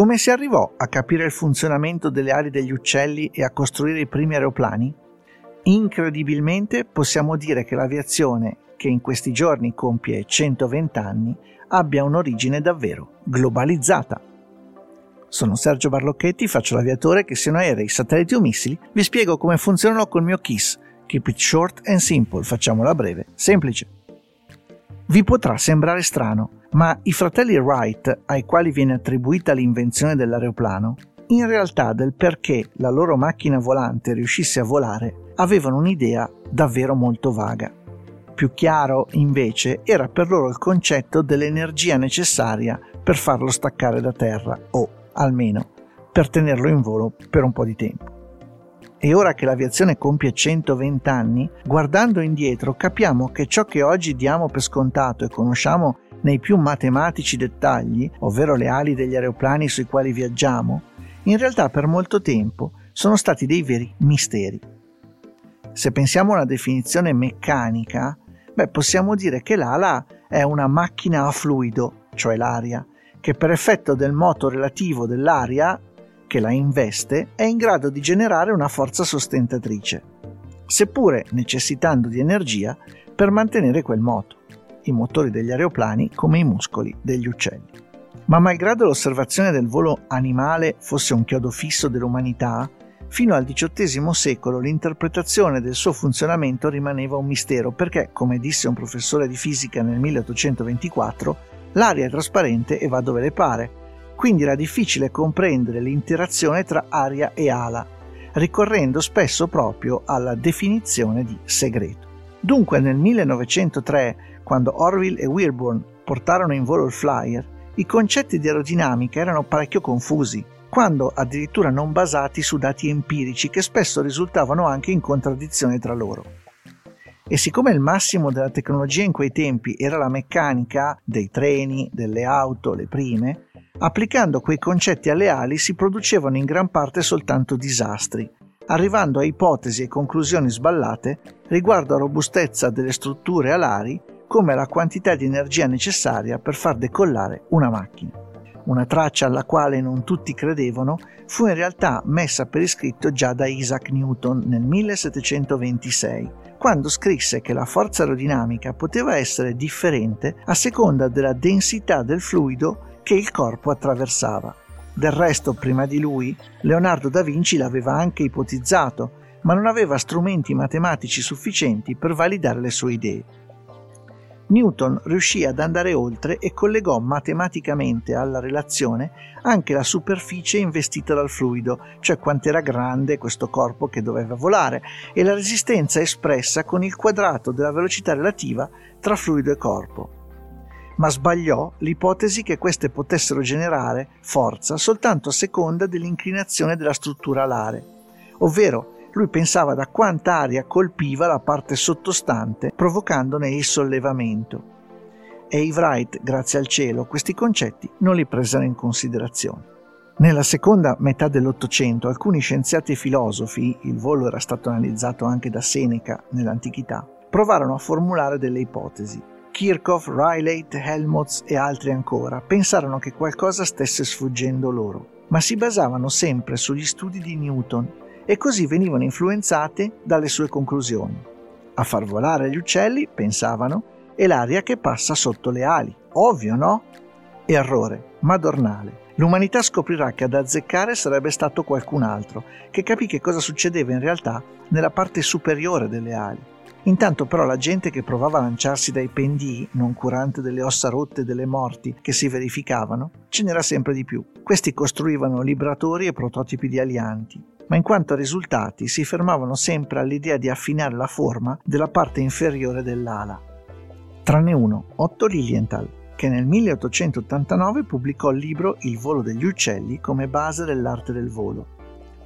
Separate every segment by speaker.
Speaker 1: Come si arrivò a capire il funzionamento delle ali degli uccelli e a costruire i primi aeroplani? Incredibilmente possiamo dire che l'aviazione, che in questi giorni compie 120 anni, abbia un'origine davvero globalizzata. Sono Sergio Barlocchetti, faccio l'aviatore che siano aerei, satelliti o missili, vi spiego come funzionano col mio KISS. Keep it short and simple, facciamola breve, semplice. Vi potrà sembrare strano, ma i fratelli Wright, ai quali viene attribuita l'invenzione dell'aeroplano, in realtà del perché la loro macchina volante riuscisse a volare, avevano un'idea davvero molto vaga. Più chiaro, invece, era per loro il concetto dell'energia necessaria per farlo staccare da terra, o almeno per tenerlo in volo per un po' di tempo. E ora che l'aviazione compie 120 anni, guardando indietro capiamo che ciò che oggi diamo per scontato e conosciamo nei più matematici dettagli, ovvero le ali degli aeroplani sui quali viaggiamo, in realtà per molto tempo sono stati dei veri misteri. Se pensiamo a una definizione meccanica, beh, possiamo dire che l'ala è una macchina a fluido, cioè l'aria, che per effetto del moto relativo dell'aria che la investe è in grado di generare una forza sostentatrice, seppure necessitando di energia per mantenere quel moto, i motori degli aeroplani come i muscoli degli uccelli. Ma malgrado l'osservazione del volo animale fosse un chiodo fisso dell'umanità, fino al XVIII secolo l'interpretazione del suo funzionamento rimaneva un mistero perché, come disse un professore di fisica nel 1824, l'aria è trasparente e va dove le pare, quindi era difficile comprendere l'interazione tra aria e ala, ricorrendo spesso proprio alla definizione di segreto. Dunque nel 1903, quando Orville e Wilburn portarono in volo il flyer, i concetti di aerodinamica erano parecchio confusi, quando addirittura non basati su dati empirici che spesso risultavano anche in contraddizione tra loro. E siccome il massimo della tecnologia in quei tempi era la meccanica dei treni, delle auto, le prime, Applicando quei concetti alle ali si producevano in gran parte soltanto disastri, arrivando a ipotesi e conclusioni sballate riguardo a robustezza delle strutture alari come la quantità di energia necessaria per far decollare una macchina. Una traccia alla quale non tutti credevano fu in realtà messa per iscritto già da Isaac Newton nel 1726, quando scrisse che la forza aerodinamica poteva essere differente a seconda della densità del fluido che il corpo attraversava. Del resto, prima di lui, Leonardo da Vinci l'aveva anche ipotizzato, ma non aveva strumenti matematici sufficienti per validare le sue idee. Newton riuscì ad andare oltre e collegò matematicamente alla relazione anche la superficie investita dal fluido, cioè quant'era grande questo corpo che doveva volare, e la resistenza espressa con il quadrato della velocità relativa tra fluido e corpo. Ma sbagliò l'ipotesi che queste potessero generare forza soltanto a seconda dell'inclinazione della struttura alare, ovvero lui pensava da quanta aria colpiva la parte sottostante provocandone il sollevamento. E i Wright, grazie al cielo, questi concetti non li presero in considerazione. Nella seconda metà dell'Ottocento alcuni scienziati e filosofi, il volo era stato analizzato anche da Seneca nell'antichità, provarono a formulare delle ipotesi. Kirchhoff, Riley, Helmholtz e altri ancora pensarono che qualcosa stesse sfuggendo loro, ma si basavano sempre sugli studi di Newton e così venivano influenzate dalle sue conclusioni. A far volare gli uccelli, pensavano, e l'aria che passa sotto le ali. Ovvio, no? Errore, madornale. L'umanità scoprirà che ad azzeccare sarebbe stato qualcun altro, che capì che cosa succedeva in realtà nella parte superiore delle ali. Intanto però la gente che provava a lanciarsi dai pendii, non curante delle ossa rotte e delle morti che si verificavano, ce n'era sempre di più. Questi costruivano libratori e prototipi di alianti, ma in quanto risultati si fermavano sempre all'idea di affinare la forma della parte inferiore dell'ala. Tranne uno, Otto Lilienthal, che nel 1889 pubblicò il libro Il volo degli uccelli come base dell'arte del volo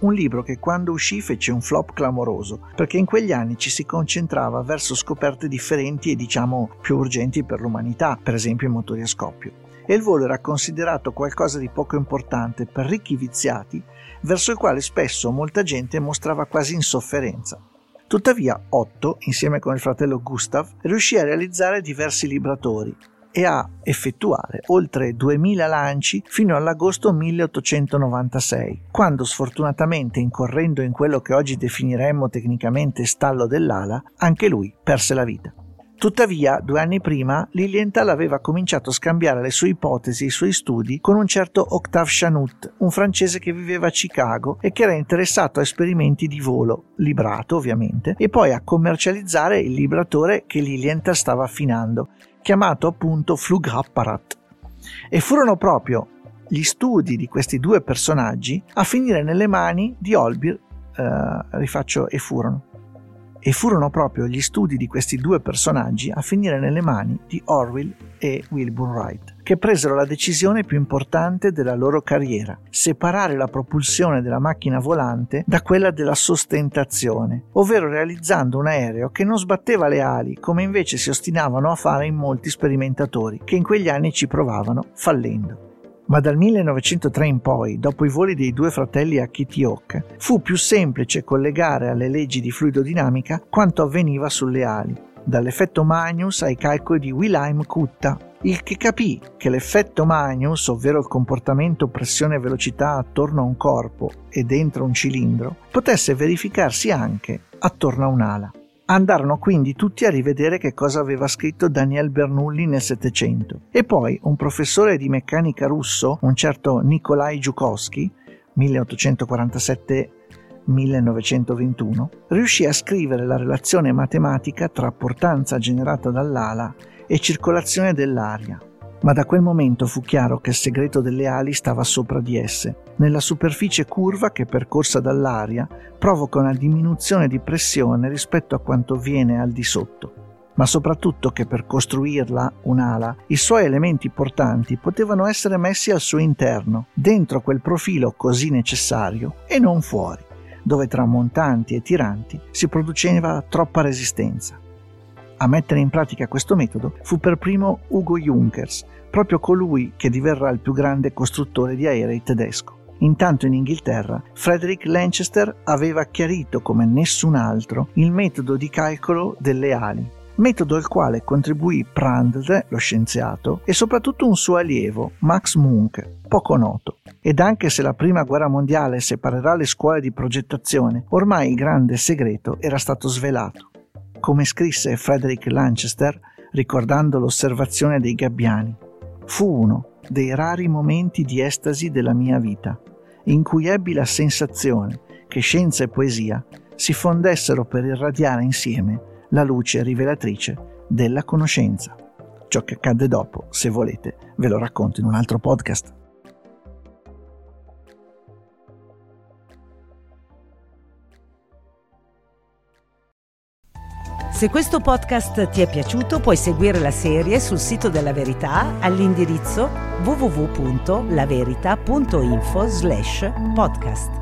Speaker 1: un libro che quando uscì fece un flop clamoroso, perché in quegli anni ci si concentrava verso scoperte differenti e diciamo più urgenti per l'umanità, per esempio i motori a scoppio. E il volo era considerato qualcosa di poco importante per ricchi viziati, verso il quale spesso molta gente mostrava quasi insofferenza. Tuttavia Otto, insieme con il fratello Gustav, riuscì a realizzare diversi libratori, e a effettuare oltre 2000 lanci fino all'agosto 1896, quando sfortunatamente incorrendo in quello che oggi definiremmo tecnicamente stallo dell'ala, anche lui perse la vita. Tuttavia, due anni prima, Lilienthal aveva cominciato a scambiare le sue ipotesi e i suoi studi con un certo Octave Chanut, un francese che viveva a Chicago e che era interessato a esperimenti di volo, librato ovviamente, e poi a commercializzare il libratore che Lilienthal stava affinando, chiamato appunto Flugapparat. E furono proprio gli studi di questi due personaggi a finire nelle mani di Olbir, eh, rifaccio e furono, e furono proprio gli studi di questi due personaggi a finire nelle mani di Orwell e Wilbur Wright, che presero la decisione più importante della loro carriera, separare la propulsione della macchina volante da quella della sostentazione, ovvero realizzando un aereo che non sbatteva le ali come invece si ostinavano a fare in molti sperimentatori che in quegli anni ci provavano, fallendo ma dal 1903 in poi, dopo i voli dei due fratelli a Kitty fu più semplice collegare alle leggi di fluidodinamica quanto avveniva sulle ali, dall'effetto Magnus ai calcoli di Wilhelm Kutta, il che capì che l'effetto Magnus, ovvero il comportamento pressione-velocità attorno a un corpo e dentro un cilindro, potesse verificarsi anche attorno a un'ala. Andarono quindi tutti a rivedere che cosa aveva scritto Daniel Bernoulli nel Settecento. E poi un professore di meccanica russo, un certo Nikolai Zhukovsky, 1847-1921, riuscì a scrivere la relazione matematica tra portanza generata dall'ala e circolazione dell'aria, ma da quel momento fu chiaro che il segreto delle ali stava sopra di esse, nella superficie curva che percorsa dall'aria provoca una diminuzione di pressione rispetto a quanto viene al di sotto, ma soprattutto che per costruirla, un'ala, i suoi elementi portanti potevano essere messi al suo interno, dentro quel profilo così necessario e non fuori, dove tra montanti e tiranti si produceva troppa resistenza. A mettere in pratica questo metodo fu per primo Ugo Junkers, proprio colui che diverrà il più grande costruttore di aerei tedesco. Intanto in Inghilterra Frederick Lanchester aveva chiarito come nessun altro il metodo di calcolo delle ali, metodo al quale contribuì Prandtl, lo scienziato, e soprattutto un suo allievo, Max Munch, poco noto. Ed anche se la prima guerra mondiale separerà le scuole di progettazione, ormai il grande segreto era stato svelato come scrisse Frederick Lanchester ricordando l'osservazione dei gabbiani. Fu uno dei rari momenti di estasi della mia vita, in cui ebbi la sensazione che scienza e poesia si fondessero per irradiare insieme la luce rivelatrice della conoscenza. Ciò che accadde dopo, se volete, ve lo racconto in un altro podcast.
Speaker 2: Se questo podcast ti è piaciuto puoi seguire la serie sul sito della Verità all'indirizzo www.laverità.info podcast.